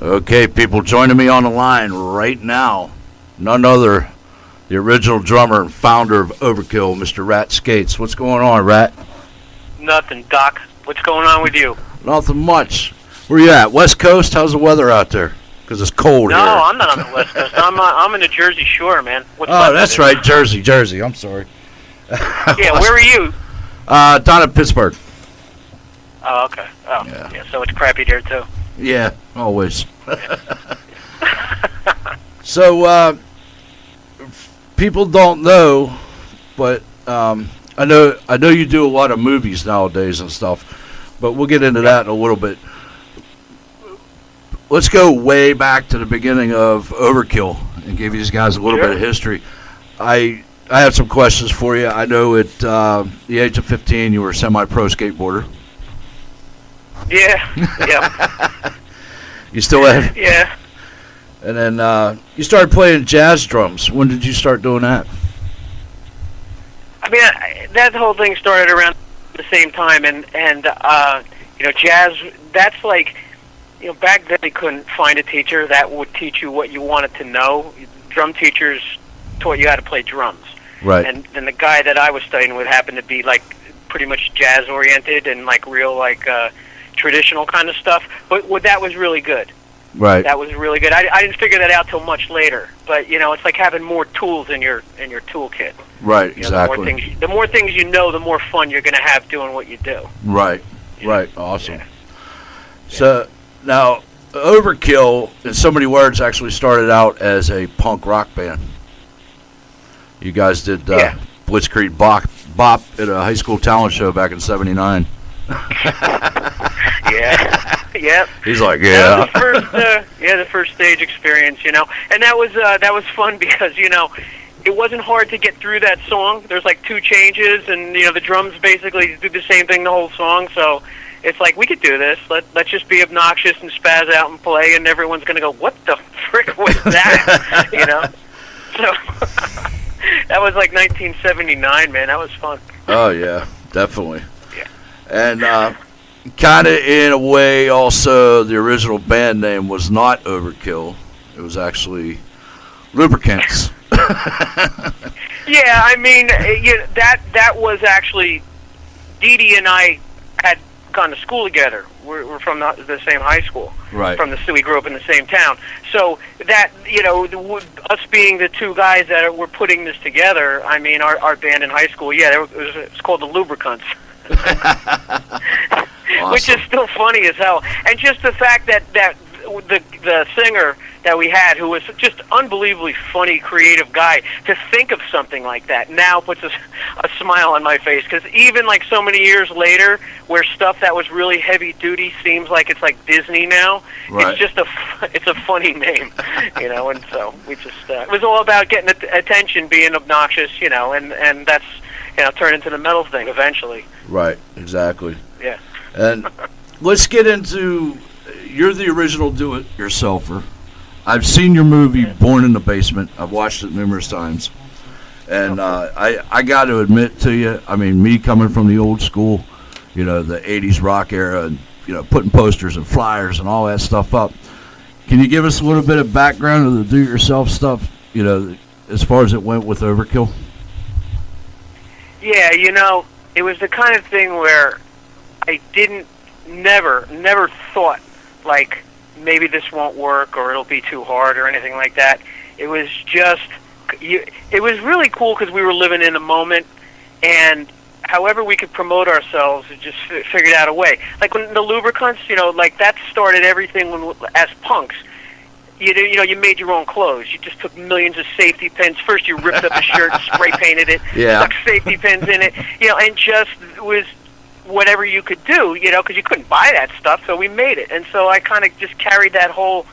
Okay, people joining me on the line right now. None other, the original drummer and founder of Overkill, Mr. Rat Skates. What's going on, Rat? Nothing, Doc. What's going on with you? Nothing much. Where you at? West Coast? How's the weather out there? Because it's cold No, here. No, I'm not on the West Coast. I'm uh, I'm in the Jersey Shore, man. What's oh, that's right, Jersey, Jersey. I'm sorry. Yeah, where are you? Uh, down in Pittsburgh. Oh, okay. Oh, Yeah. yeah. So it's crappy there too. Yeah, always. so, uh, people don't know, but um, I know I know you do a lot of movies nowadays and stuff, but we'll get into that in a little bit. Let's go way back to the beginning of Overkill and give these guys a little Sure. bit of history. I I have some questions for you. I know at uh, the age of 15 you were a semi-pro skateboarder. Yeah. Yeah. You still have yeah. And then uh, you started playing jazz drums. When did you start doing that? I mean, I, that whole thing started around the same time, and and uh, you know, jazz. That's like, you know, back then they couldn't find a teacher that would teach you what you wanted to know. Drum teachers taught you how to play drums. Right. and then the guy that I was studying with happened to be like pretty much jazz oriented and like real like uh, traditional kind of stuff. But what that was really good. right. That was really good. I, I didn't figure that out till much later. But you know, it's like having more tools in your in your toolkit. right. You know, The more exactly. things, the more things you know, the more fun you're going to have doing what you do. Right. Right. Awesome. Yeah. So now, Overkill, in so many words, actually started out as a punk rock band. You guys did uh, Yeah. Blitzkrieg Bop, Bop at a high school talent show back in '79. Yeah. yep. He's like, yeah. the first, uh, yeah, the first stage experience, you know, and that was uh, that was fun because you know, it wasn't hard to get through that song. There's like two changes, and you know, the drums basically do the same thing the whole song. So it's like we could do this. Let let's just be obnoxious and spaz out and play, and everyone's gonna go, "What the frick was that?" you know. So that was like 1979, man. That was fun. Oh yeah, definitely. Yeah. And uh, kind of in a way, also the original band name was not Overkill. It was actually Lubricants. Yeah, I mean, uh, you know, that that was actually Dee Dee and I had gone to school together. We're, we're from the, the same high school. Right. From the we grew up in the same town. So that you know, the, us being the two guys that were putting this together. I mean, our our band in high school. Yeah, there was, it was it's called the Lubricants. which is still funny as hell. And just the fact that that the the singer that we had, who was just unbelievably funny, creative guy, to think of something like that now puts a, a smile on my face. Because even like so many years later, where stuff that was really heavy duty seems like it's like Disney now, Right. it's just a it's a funny name, you know. And so we just uh, it was all about getting attention, being obnoxious, you know, and and that's you know turned into the metal thing eventually. Right, exactly. Yeah. And let's get into you're the original do it yourselfer. I've seen your movie Born in the Basement. I've watched it numerous times. And uh, I, I got to admit to you, I mean, me coming from the old school, you know, the 80s rock era, and, you know, putting posters and flyers and all that stuff up. Can you give us a little bit of background of the do it yourself stuff, you know, as far as it went with Overkill? Yeah, you know, it was the kind of thing where I didn't, never, never thought like maybe this won't work or it'll be too hard or anything like that. It was just, you, it was really cool because we were living in the moment, and however we could promote ourselves, we just fi- figured out a way. Like when the lubricants, you know, like that started everything when as punks you know, you know, you made your own clothes. You just took millions of safety pins. First, you ripped up a shirt, spray painted it, Yeah. stuck safety pins in it, you know, and just was whatever you could do, you know, because you couldn't buy that stuff. So we made it, and so I kind of just carried that whole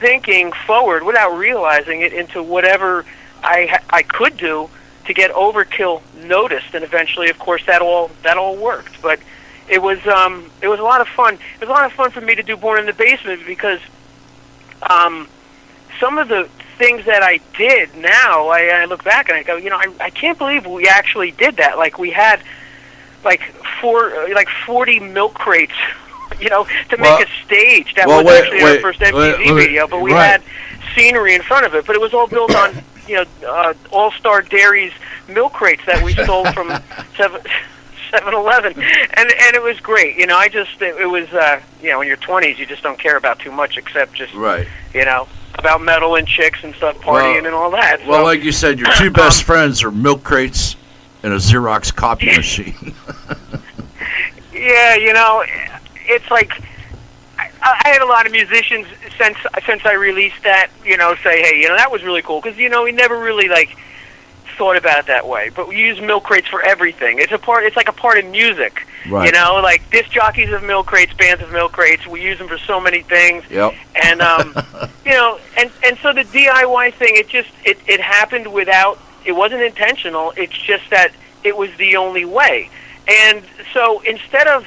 thinking forward without realizing it into whatever I I could do to get Overkill noticed, and eventually, of course, that all that all worked. But it was um it was a lot of fun. It was a lot of fun for me to do Born in the Basement because um, some of the things that I did now, I, I look back and I go, you know, I, I can't believe we actually did that. Like we had like four, uh, like forty milk crates, you know, to Well- make a stage. That well, was wait, actually wait, our first MTV wait, video, but we right. had scenery in front of it. But it was all built on, you know, uh, All Star Dairy's milk crates that we stole from Seven. 7-Eleven, and and it was great. You know, I just it, it was uh, you know in your 20s you just don't care about too much except just Right. you know about metal and chicks and stuff, Well- partying and all that. Well, like you said, your two best friends are milk crates and a Xerox copy machine. Yeah, you know, it's like I, I had a lot of musicians since since I released that, you know, say, hey, you know, that was really cool because you know we never really like thought about it that way. But we use milk crates for everything. It's a part. It's like a part of music. Right. You know, like disc jockeys have milk crates, bands have milk crates. We use them for so many things. Yep. And um, you know, and and so the DIY thing, it just it it happened without. It wasn't intentional. It's just that it was the only way. And so instead of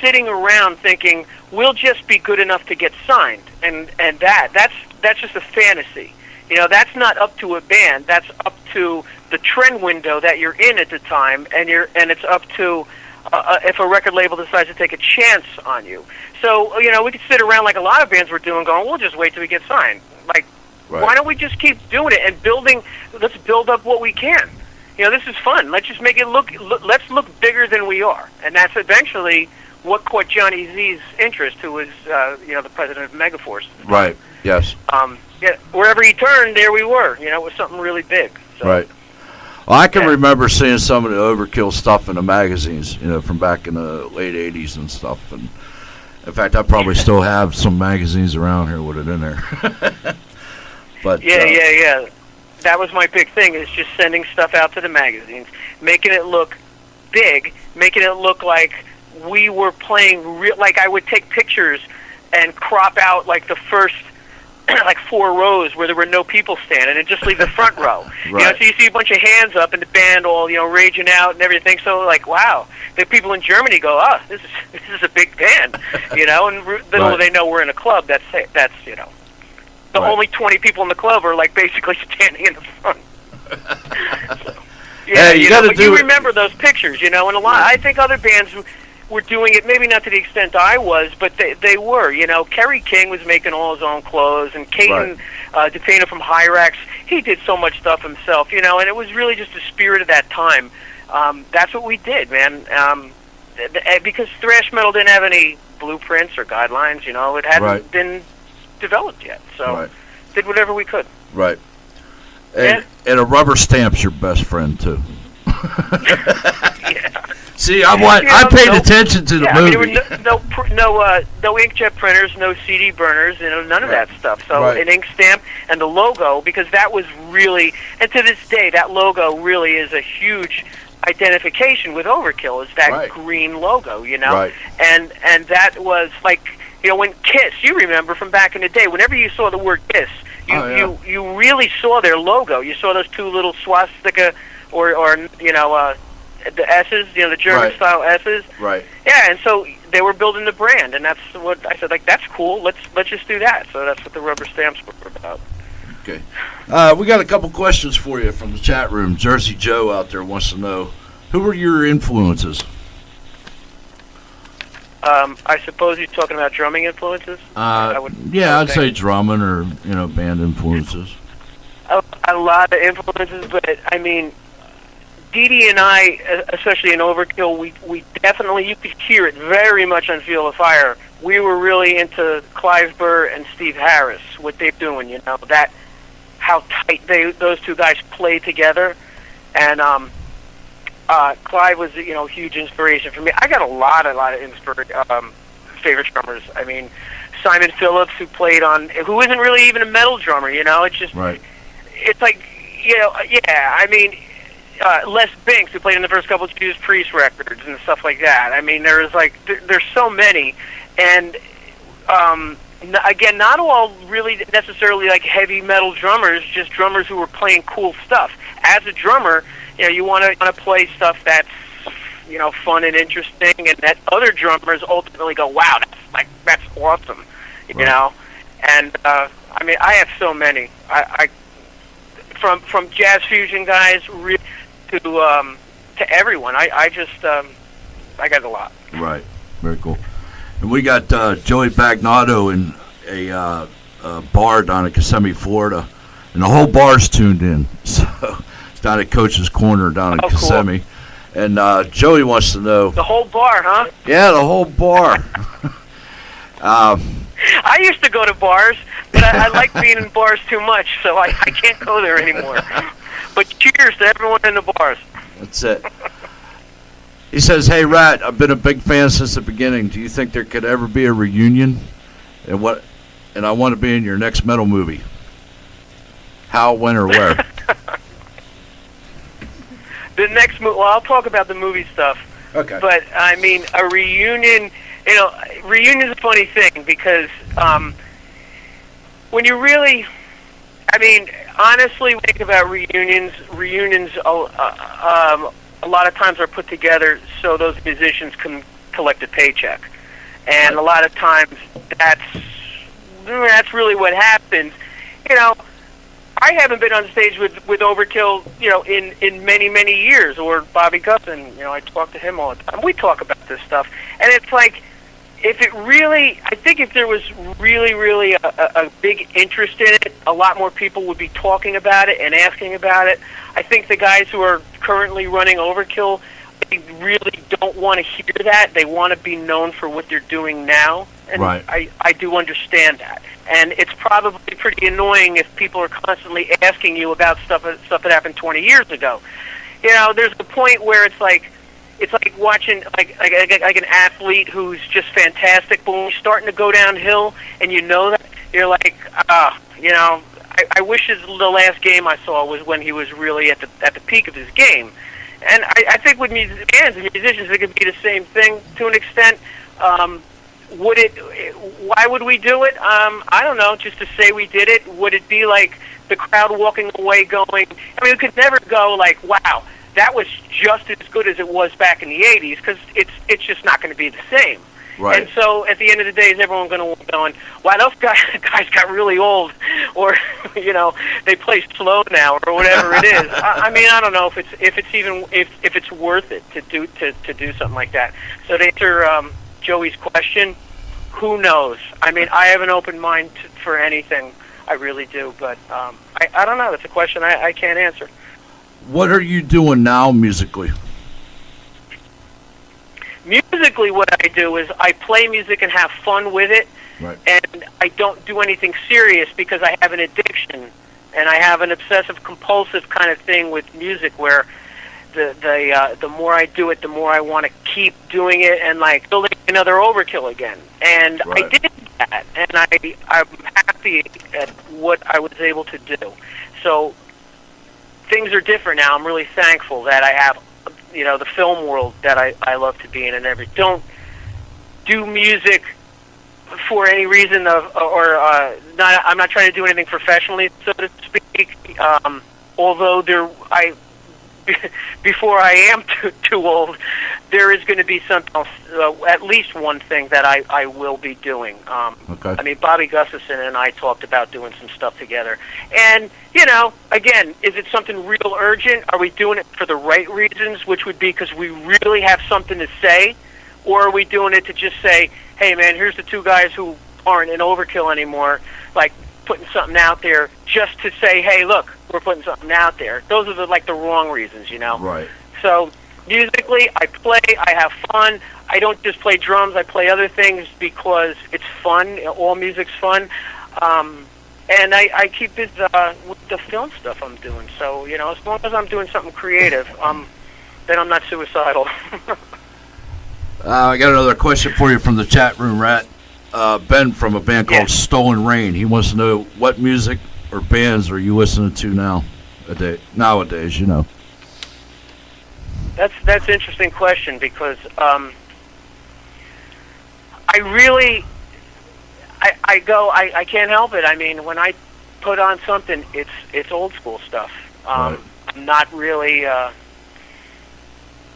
sitting around thinking we'll just be good enough to get signed, and and that that's that's just a fantasy. You know, that's not up to a band. That's up to the trend window that you're in at the time, and you're and it's up to uh, uh, if a record label decides to take a chance on you. So you know, we could sit around like a lot of bands were doing, going, "We'll just wait till we get signed." Like, Right. why don't we just keep doing it and building? Let's build up what we can. You know, this is fun. Let's just make it look. look let's look bigger than we are, and that's eventually what caught Johnny Z's interest, who was uh, you know the president of Megaforce. Right. Yes. Um, yeah, wherever he turned, there we were. You know, it was something really big. So, Right. Well, I can Yeah. remember seeing some of the overkill stuff in the magazines, you know, from back in the late '80s and stuff. And in fact, I probably still have some magazines around here with it in there. but Yeah, uh, yeah, yeah. That was my big thing is just sending stuff out to the magazines, making it look big, making it look like we were playing real like I would take pictures and crop out like the first like four rows where there were no people standing and just leave the front row. You know, so you see a bunch of hands up and the band all, you know, raging out and everything. So like, wow. The people in Germany go, "Oh, this is this is a big band." You know, and little Right. they know we're in a club. That's it. That's, you know, the Right. only 20 people in the club are like basically standing in the front. So, yeah, Hey, you you, know, but do you remember those pictures, you know, and a lot. I think other bands were doing it, maybe not to the extent I was, but they they were. You know, Kerry King was making all his own clothes, and Katon uh, DePena from Hirax, he did so much stuff himself, you know, and it was really just the spirit of that time. Um, that's what we did, man. Um, th- th- because thrash metal didn't have any blueprints or guidelines, you know, it hadn't Right. been developed yet. So Right. did whatever we could. Right. And, and a rubber stamp's your best friend too. Yeah. See, I want. You I paid no- attention to the yeah, I mean, movie. there were no no pr- no, uh, no inkjet printers, no CD burners, you know, none of Right. that stuff. So Right. an ink stamp and the logo, because that was really, and to this day, that logo really is a huge identification with Overkill. Is that Right. green logo, you know? Right. And and that was like, you know, when Kiss, you remember from back in the day, whenever you saw the word Kiss, you Oh, yeah. you you really saw their logo. You saw those two little swastika, or or you know. uh the S's, you know, the German Right. style S's. right. Yeah, and so they were building the brand, and that's what I said. Like, that's cool. Let's let's just do that. So that's what the rubber stamps were about. Okay. Uh, we got a couple questions for you from the chat room. Jersey Joe out there wants to know who were your influences. Um, I suppose you're talking about drumming influences. I Uh, would- yeah, I'd say drumming or you know band influences. A, a lot of influences, but I mean, Dee Dee and I, especially in Overkill, we we definitely you could hear it very much on Feel the Fire. We were really into Clive Burr and Steve Harris, what they're doing. You know that how tight they those two guys play together, and um, uh, Clive was you know a huge inspiration for me. I got a lot, a lot of inspiration. Um, favorite drummers. I mean, Simon Phillips, who played on, who isn't really even a metal drummer. You know, it's just Right. it's like you know, yeah. I mean, uh, Les Binks, who played in the first couple of Judas Priest records and stuff like that. I mean, there's like there, there's so many, and um, again, not all really necessarily like heavy metal drummers, just drummers who were playing cool stuff. As a drummer, you know, you want to want to play stuff that's you know fun and interesting, and that other drummers ultimately go, wow, that's like that's awesome, you Right. know. And uh, I mean, I have so many. I, I from from jazz fusion guys re- to um, to everyone. I I just um, I got a lot. Right. Very cool. And we got uh, Joey Bagnato in a, uh, a bar down in Kissimmee, Florida, and the whole bar's tuned in. So down at Coach's Corner down in Oh, cool. Kissimmee, and uh, Joey wants to know. The whole bar, huh? Yeah, the whole bar. um, I used to go to bars, but I, I like being in bars too much, so I, I can't go there anymore. But cheers to everyone in the bars. that's it. He says, "Hey, Rat, I've been a big fan since the beginning. Do you think there could ever be a reunion? And what? And I want to be in your next metal movie. How, when, or where? The next movie, well, I'll talk about the movie stuff. okay. But I mean, a reunion. You know, reunion is a funny thing because um, when you really, I mean, honestly, think about reunions. Reunions, uh, uh, um, a lot of times are put together so those musicians can collect a paycheck, and a lot of times that's mm, that's really what happens. You know, I haven't been on stage with with Overkill, you know, in in many many years. Or Bobby Gustafson, you know, I talk to him all the time. We talk about this stuff, and it's like, if it really, I think if there was really really a, a, big interest in it, a lot more people would be talking about it and asking about it. I think the guys who are currently running Overkill, they really don't want to hear that. They want to be known for what they're doing now, and Right. I I do understand that. And it's probably pretty annoying if people are constantly asking you about stuff stuff that happened 20 years ago. You know, there's a point where it's like it's like watching like like, like, an athlete who's just fantastic, but when you're starting to go downhill and you know that, you're like, ah, you know, I, I wish his, the last game I saw was when he was really at the at the peak of his game. And I, I think with mus- bands and musicians, it could be the same thing to an extent. Um, would it? Why would we do it? Um, I don't know. Just to say we did it. Would it be like the crowd walking away, going? I mean, it could never go like, "Wow, that was just as good as it was back in the '80s," because it's it's just not going to be the same. Right. And so at the end of the day, is everyone going to walk going, "Wow, those guys guys got really old," or you know, they play slow now, or whatever it is. I, I mean, I don't know if it's if it's even if if it's worth it to do to to do something like that. So to answer um, Joey's question, who knows? I mean, I have an open mind to, for anything. I really do, but um, I I don't know. That's a question I, I can't answer. What are you doing now musically? Musically, what I do is I play music and have fun with it. Right. and I don't do anything serious because I have an addiction and I have an obsessive compulsive kind of thing with music where the the uh, the more I do it, the more I want to keep doing it and like building another overkill again. And I did that, and I I'm happy at what I was able to do. So things are different now. I'm really thankful that I have you know the film world that I I love to be in and everything. don't do music for any reason of or uh, not. I'm not trying to do anything professionally, so to speak. Um, although there, I before I am too, too old, there is going to be something else, uh, at least one thing that I I will be doing. Um, Okay. I mean, Bobby Gustafson and I talked about doing some stuff together. And, you know, again, is it something real urgent? Are we doing it for the right reasons, which would be because we really have something to say? Or are we doing it to just say, hey, man, here's the two guys who aren't in overkill anymore, like putting something out there just to say, hey, look, we're putting something out there. Those are the, like the wrong reasons, you know? Right. So musically, I play, I have fun. I don't just play drums; I play other things because it's fun. All music's fun, um, and I, I keep it uh, with the film stuff I'm doing. So you know, as long as I'm doing something creative, um, then I'm not suicidal. Uh, I got another question for you from the chat room, Rat. Uh, ben from a band called Yeah. Stolen Rain. He wants to know what music or bands are you listening to now, a day, nowadays? You know. That's that's an interesting question because um, I really I, I go I, I can't help it. I mean, when I put on something, it's it's old school stuff. Um, Right. I'm not really. Uh,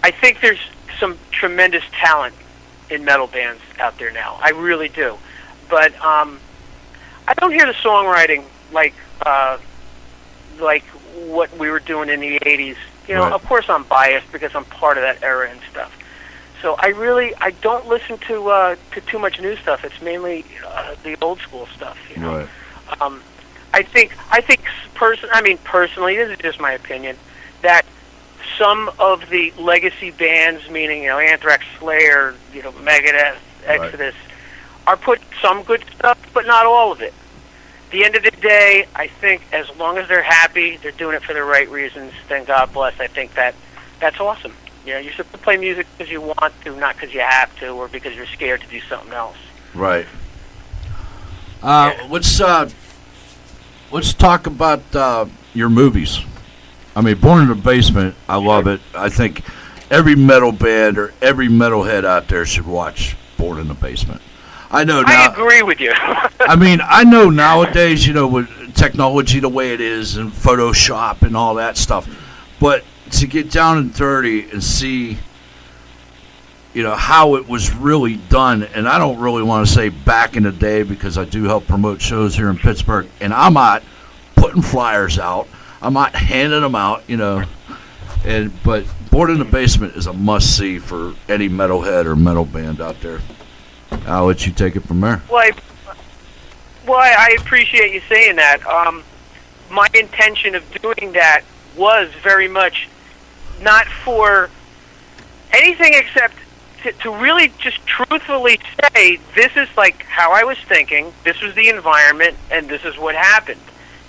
I think there's some tremendous talent in metal bands out there now. I really do, but um, I don't hear the songwriting like uh, like what we were doing in the '80s. You know, Right. of course I'm biased because I'm part of that era and stuff. So I really I don't listen to uh, to too much new stuff. It's mainly uh, the old school stuff. You know? Right. Um, I think I think person. I mean, personally, this is just my opinion that some of the legacy bands, meaning you know Anthrax, Slayer, you know Megadeth, Right. Exodus, are put some good stuff, but not all of it. The end of the day, I think as long as they're happy, they're doing it for the right reasons. Then God bless. I think that that's awesome. You know, you're supposed to play music because you want to, not because you have to, or because you're scared to do something else. Right. Uh, let's uh, let's talk about uh, your movies. I mean, Born in the Basement. I love it. I think every metal band or every metalhead out there should watch Born in the Basement. I know I agree with you. I mean, I know nowadays, you know, with technology the way it is and Photoshop and all that stuff, but to get down and dirty and see, you know, how it was really done, and I don't really want to say back in the day because I do help promote shows here in Pittsburgh, and I'm out putting flyers out, I'm out handing them out, you know, and but Born in the Basement is a must see for any metalhead or metal band out there. I'll let you take it from there. Well, I, well, I appreciate you saying that. Um, my intention of doing that was very much not for anything except to, to really just truthfully say this is like how I was thinking, this was the environment, and this is what happened,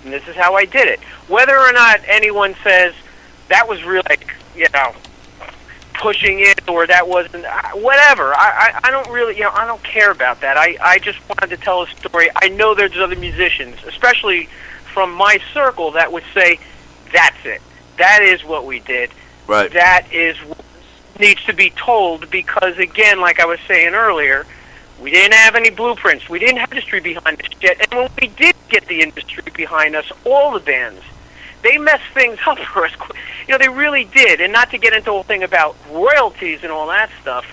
and this is how I did it. Whether or not anyone says that was really, like, you know, pushing it or that wasn't whatever. I, I I don't really you know I don't care about that. I I just wanted to tell a story. I know there's other musicians, especially from my circle, that would say that's it. That is what we did. Right. That is what needs to be told because again, like I was saying earlier, we didn't have any blueprints. We didn't have industry behind us yet. And when we did get the industry behind us, all the bands they messed things up for us. You know, they really did. And not to get into the whole thing about royalties and all that stuff,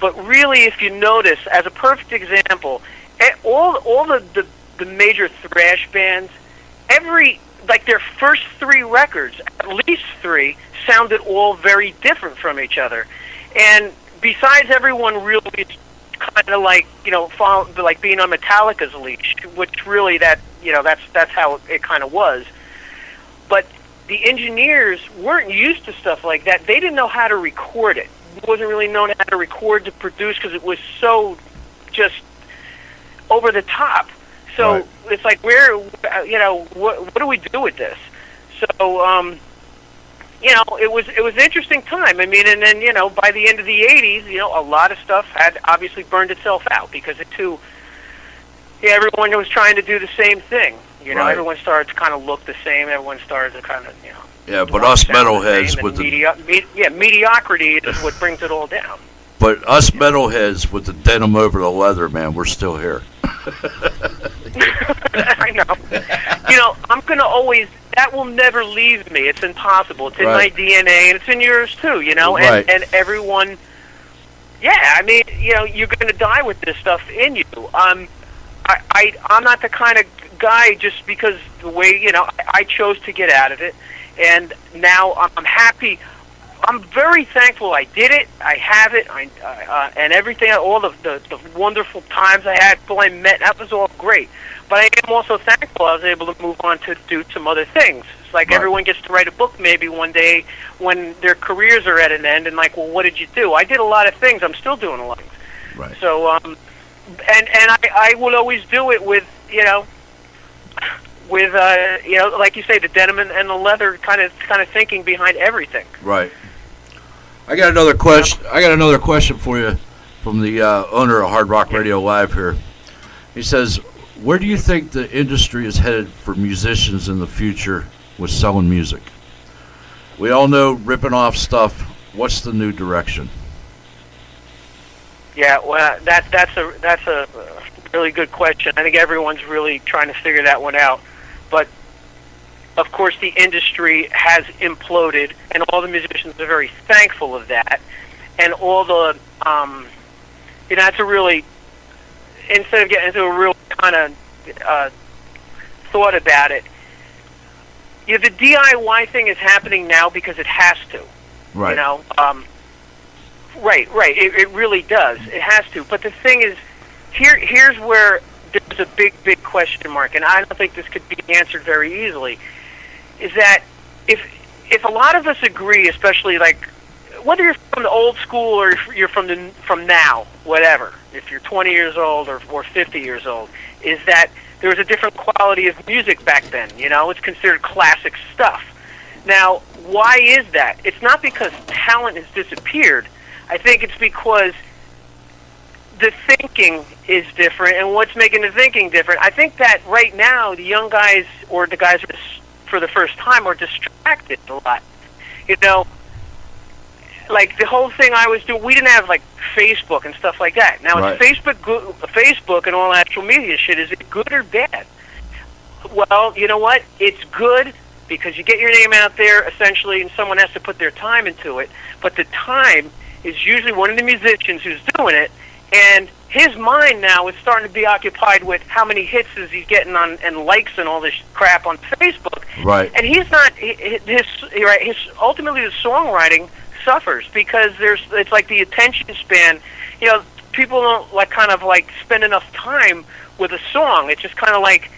but really, if you notice, as a perfect example, all all the the, the major thrash bands, every like their first three records, at least three, sounded all very different from each other. And besides, everyone really kind of like you know, follow, like being on Metallica's leash, which really that you know that's that's how it kind of was but the engineers weren't used to stuff like that. They didn't know how to record it. wasn't really known how to record to produce because it was so just over the top. So Right. it's like, where, you know, what, what do we do with this? So, um, you know, it was it was an interesting time. I mean, and then you know, by the end of the '80s, you know, a lot of stuff had obviously burned itself out because it too. Yeah, everyone was trying to do the same thing. You know, Right. everyone started to kind of look the same. Everyone started to kind of, you know. Yeah, but us the metalheads with the medio- me- yeah, mediocrity is what brings it all down. but us metalheads with the denim over the leather, man, we're still here. I know. You know, I'm going to always. That will never leave me. It's impossible. It's in Right. my DNA, and it's in yours too. You know, Right. and and everyone. Yeah, I mean, you know, you're going to die with this stuff in you. Um, I, I I'm not the kind of guy just because the way you know I, I chose to get out of it, and now I'm, happy. I'm very thankful I did it. I have it, I, uh, and everything, all the, the the wonderful times I had, people I met, that was all great. But I am also thankful I was able to move on to do some other things. It's like Right. everyone gets to write a book maybe one day when their careers are at an end, and like, well, what did you do? I did a lot of things. I'm still doing a lot. Right. So, um, and and I I will always do it with you know, with uh, you know, like you say, the denim and, and the leather kind of kind of thinking behind everything. Right. I got another question. I got another question for you from the uh, owner of Hard Rock Radio Live here. He says, "Where do you think the industry is headed for musicians in the future with selling music? We all know ripping off stuff. What's the new direction?" Yeah, well, that that's a that's a really good question. I think everyone's really trying to figure that one out. But of course, the industry has imploded, and all the musicians are very thankful of that. And all the, um, you know, that's a really instead of getting into a real kind of uh, thought about it. You know, the DIY thing is happening now because it has to. Right. You know, um, Right, right. It, it really does. It has to. But the thing is, here here's where there's a big, big question mark, and I don't think this could be answered very easily. Is that if if a lot of us agree, especially like whether you're from the old school or you're from the from now, whatever, if you're 20 years old or, or 50 years old, is that there was a different quality of music back then. You know, it's considered classic stuff. Now, why is that? It's not because talent has disappeared. I think it's because the thinking is different, and what's making the thinking different. I think that right now the young guys or the guys for the first time are distracted a lot. You know, like the whole thing I was doing, we didn't have like Facebook and stuff like that. Now, Right. is Facebook Facebook and all actual media shit? Is it good or bad? Well, you know what? It's good because you get your name out there essentially, and someone has to put their time into it. But the time is usually one of the musicians who's doing it, and his mind now is starting to be occupied with how many hits is he getting on and likes and all this crap on Facebook. Right. And he's not his right. His ultimately the songwriting suffers because there's it's like the attention span. You know, people don't like kind of like spend enough time with a song. It's just kind of like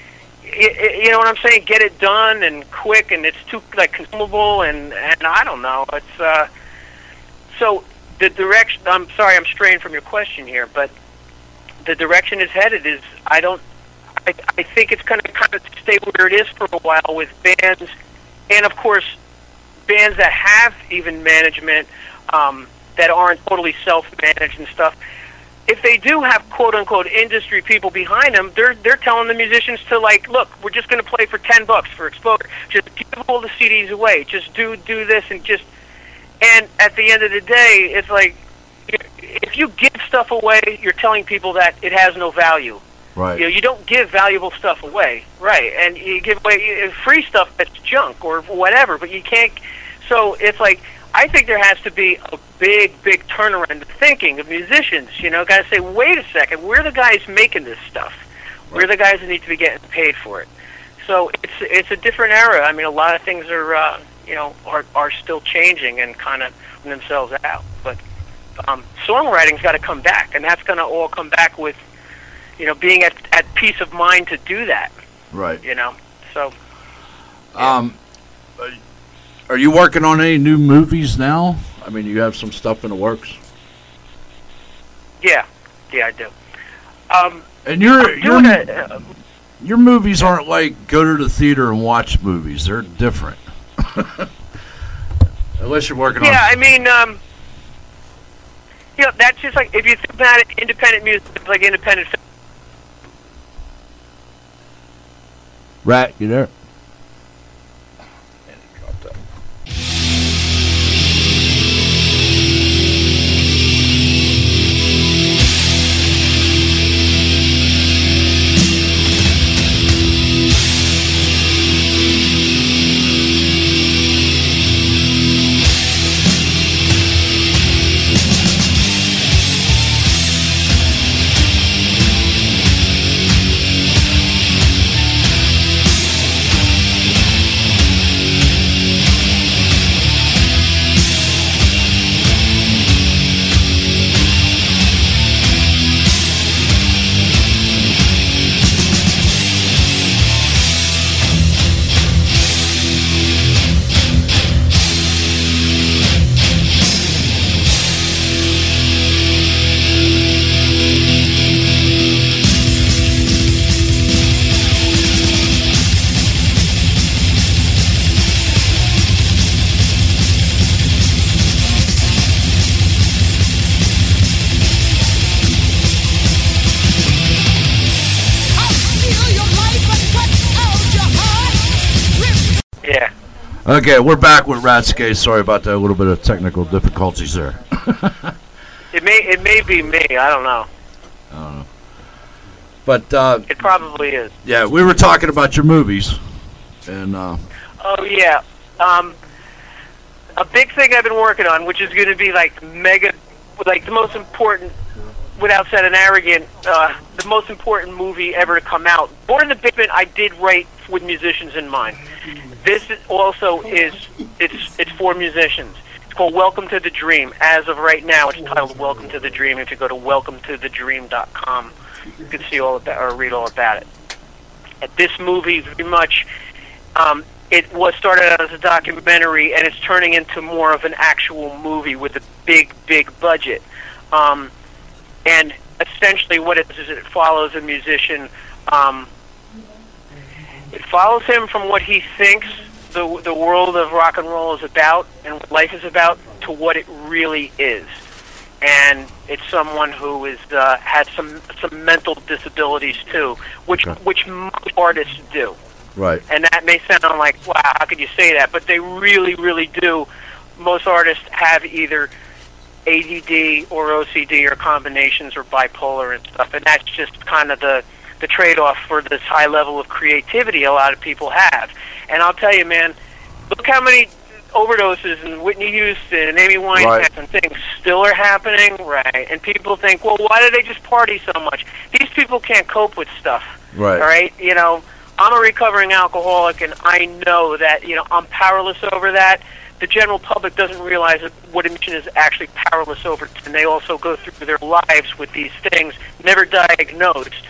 you know what I'm saying. Get it done and quick, and it's too like consumable and and I don't know. It's uh so the direction. I'm sorry, I'm straying from your question here, but the direction is headed is I don't. I, I think it's going to kind of stay where it is for a while with bands, and of course, bands that have even management um, that aren't totally self-managed and stuff. If they do have quote unquote industry people behind them, they're they're telling the musicians to like, look, we're just going to play for ten bucks for exposure. Just give all the CDs away. Just do do this and just. And at the end of the day, it's like if you give stuff away, you're telling people that it has no value. Right. You know, you don't give valuable stuff away, right? And you give away free stuff that's junk or whatever, but you can't. So it's like I think there has to be a big, big turnaround in thinking of musicians. You know, got to say, wait a second, we're the guys making this stuff. We're the guys that need to be getting paid for it. So it's it's a different era. I mean, a lot of things are uh, you know are are still changing and kind of themselves out, but um, songwriting's got to come back, and that's going to all come back with you know being at at peace of mind to do that. Right. You know, so Um, uh, are you working on any new movies now? I mean, you have some stuff in the works, yeah, yeah, I do. Um, and your your a, uh, your movies aren't like go to the theater and watch movies. They're different. Unless you're working yeah, on. I mean, um, you know, that's just like if you think about it, independent music, it's like independent. film. Rat, you there? Okay, we're back with Ratskate. Sorry about that. A little bit of technical difficulties there. It may it may be me. I don't know. I don't know. But uh, It probably is. yeah, we were talking about your movies, and uh, Oh yeah. Um, a big thing I've been working on, which is going to be like mega, like the most important, without sounding arrogant, uh, the most important movie ever to come out. Born in the Basement, I did write with musicians in mind. This also is it's it's for musicians. It's called Welcome to the Dream. As of right now, it's titled Welcome to the Dream. If you go to welcometothedream.com, you can see all about or read all about it. At this movie, very much, um, it was started out as a documentary, and it's turning into more of an actual movie with a big, big budget. Um, and essentially, what it is is it follows a musician. Um, it follows him from what he thinks the the world of rock and roll is about and what life is about to what it really is. And it's someone who is uh, has some some mental disabilities too, which Okay. which most artists do. Right. And that may sound like wow, how could you say that? But they really, really do. Most artists have either ADD or OCD or combinations or bipolar and stuff, and that's just kind of the the trade-off for this high level of creativity a lot of people have. And I'll tell you, man, look how many overdoses and Whitney Houston and Amy Winehouse Right. and things still are happening, right? And people think, well, why do they just party so much? These people can't cope with stuff. Right. All right, you know, I'm a recovering alcoholic, and I know that you know I'm powerless over that. The general public doesn't realize that what addiction is actually powerless over, and they also go through their lives with these things, never diagnosed,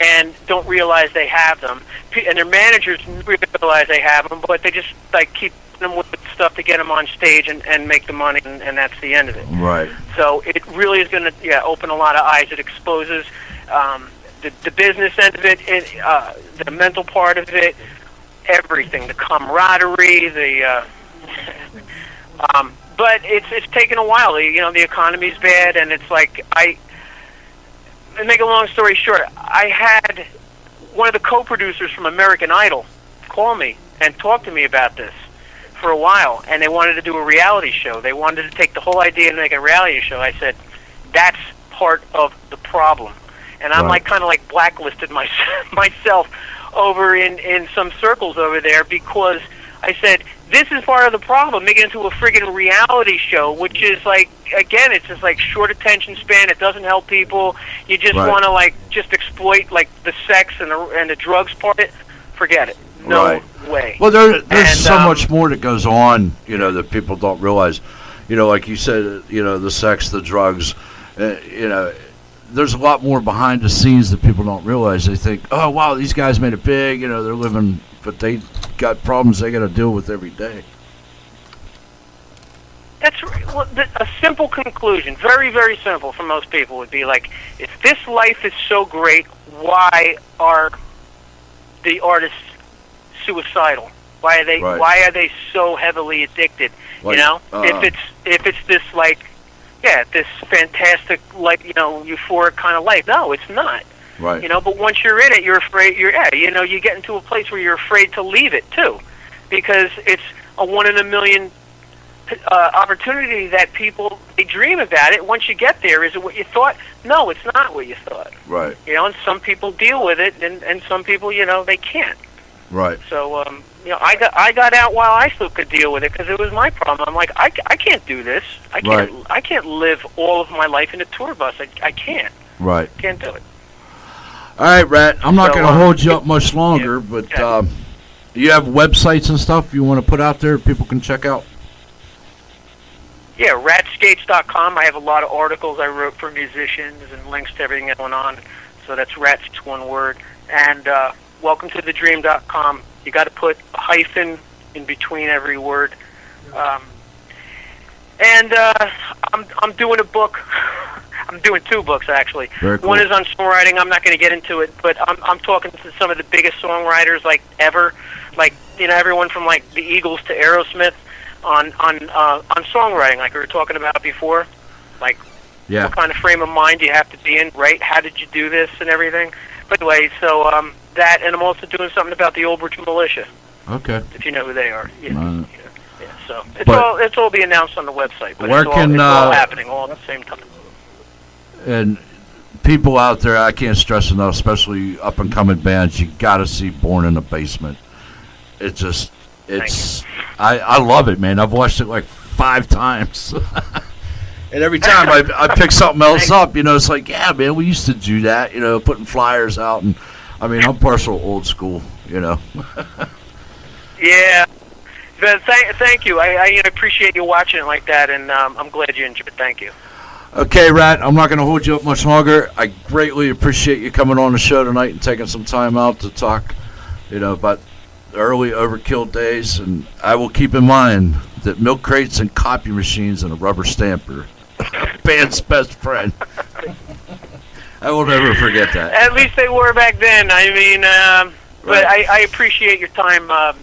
and don't realize they have them. And their managers realize they have them, but they just like keep them with stuff to get them on stage and, and make the money, and, and that's the end of it. Right. So it really is going to yeah open a lot of eyes. It exposes um, the the business end of it, it uh, the mental part of it, everything, the camaraderie, the. Uh, um, but it's it's taken a while. You know, the economy's bad, and it's like I. To make a long story short, I had one of the co-producers from American Idol call me and talk to me about this for a while, and they wanted to do a reality show. They wanted to take the whole idea and make a reality show. I said, that's part of the problem, and I'm Right. like kind of like blacklisted my, myself over in in some circles over there because I said this is part of the problem. Make it into a friggin' reality show, which is like again, it's just like short attention span. It doesn't help people. You just Right. want to like just exploit like the sex and the and the drugs part. Forget it. No Right. way. Well, there, there's And, so um, much more that goes on, you know, that people don't realize. You know, like you said, you know, the sex, the drugs, uh, you know, there's a lot more behind the scenes that people don't realize. They think, oh, wow, these guys made it big, you know, they're living, but they got problems they got to deal with every day. That's well, a simple conclusion, very very simple for most people would be like, if this life is so great, why are the artists suicidal? Why are they Right. why are they so heavily addicted? Like, you know, uh, if it's if it's this like, yeah, this fantastic like you know euphoric kind of life. No, it's not. Right. You know, but once you're in it, you're afraid. You're yeah, you know, you get into a place where you're afraid to leave it too, because it's a one in a million uh, opportunity that people they dream about it. Once you get there, is it what you thought? No, it's not what you thought. right. You know, and some people deal with it, and and some people, you know, they can't. Right. So, um, you know, I got I got out while I still could deal with it because it was my problem. I'm like, I, I can't do this. I can't Right. I can't live all of my life in a tour bus. I I can't Right. can't do it. All right, Rat. I'm not So, going to um, hold you up much longer, but okay. um, do you have websites and stuff you want to put out there people can check out? Yeah, ratskates.com. I have a lot of articles I wrote for musicians and links to everything going on. So that's rats, it's one word. And uh, welcome to the dream.com. You got to put a hyphen in between every word. Um, and uh, I'm I'm doing a book. I'm doing two books actually. Cool. One is on songwriting. I'm not going to get into it, but I'm I'm talking to some of the biggest songwriters like ever, like you know everyone from like the Eagles to Aerosmith on on uh, on songwriting, like we were talking about before. Like Yeah. what kind of frame of mind do you have to be in, right? How did you do this and everything? But anyway, so um, that, and I'm also doing something about the Old Bridge Militia, Okay. if you know who they are. Yeah. Uh, yeah, so it's all it's all be announced on the website. But Where it's all, can, it's all uh, happening all at the same time. And people out there, I can't stress enough, especially up and coming bands, you got to see Born in the Basement. It just, it's, I, I love it, man. I've watched it like five times. and every time I, I pick something else up, you know, it's like, yeah, man, we used to do that, you know, putting flyers out. And I mean, I'm partial old school, you know. Yeah, But thank, thank you. I, I appreciate you watching it like that, and um, I'm glad you enjoyed it. Thank you. Okay, Rat, I'm not going to hold you up much longer. I greatly appreciate you coming on the show tonight and taking some time out to talk, you know, about the early overkill days. And I will keep in mind that milk crates and copy machines and a rubber stamper, band's best friend. I will never forget that. At least they were back then. I mean, um, but Right. I, I appreciate your time, um,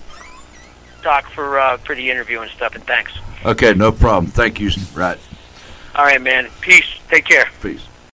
Doc, for uh, for the interview and stuff. And thanks. Okay, no problem. Thank you, Rat. All right, man. Peace. Take care. Peace.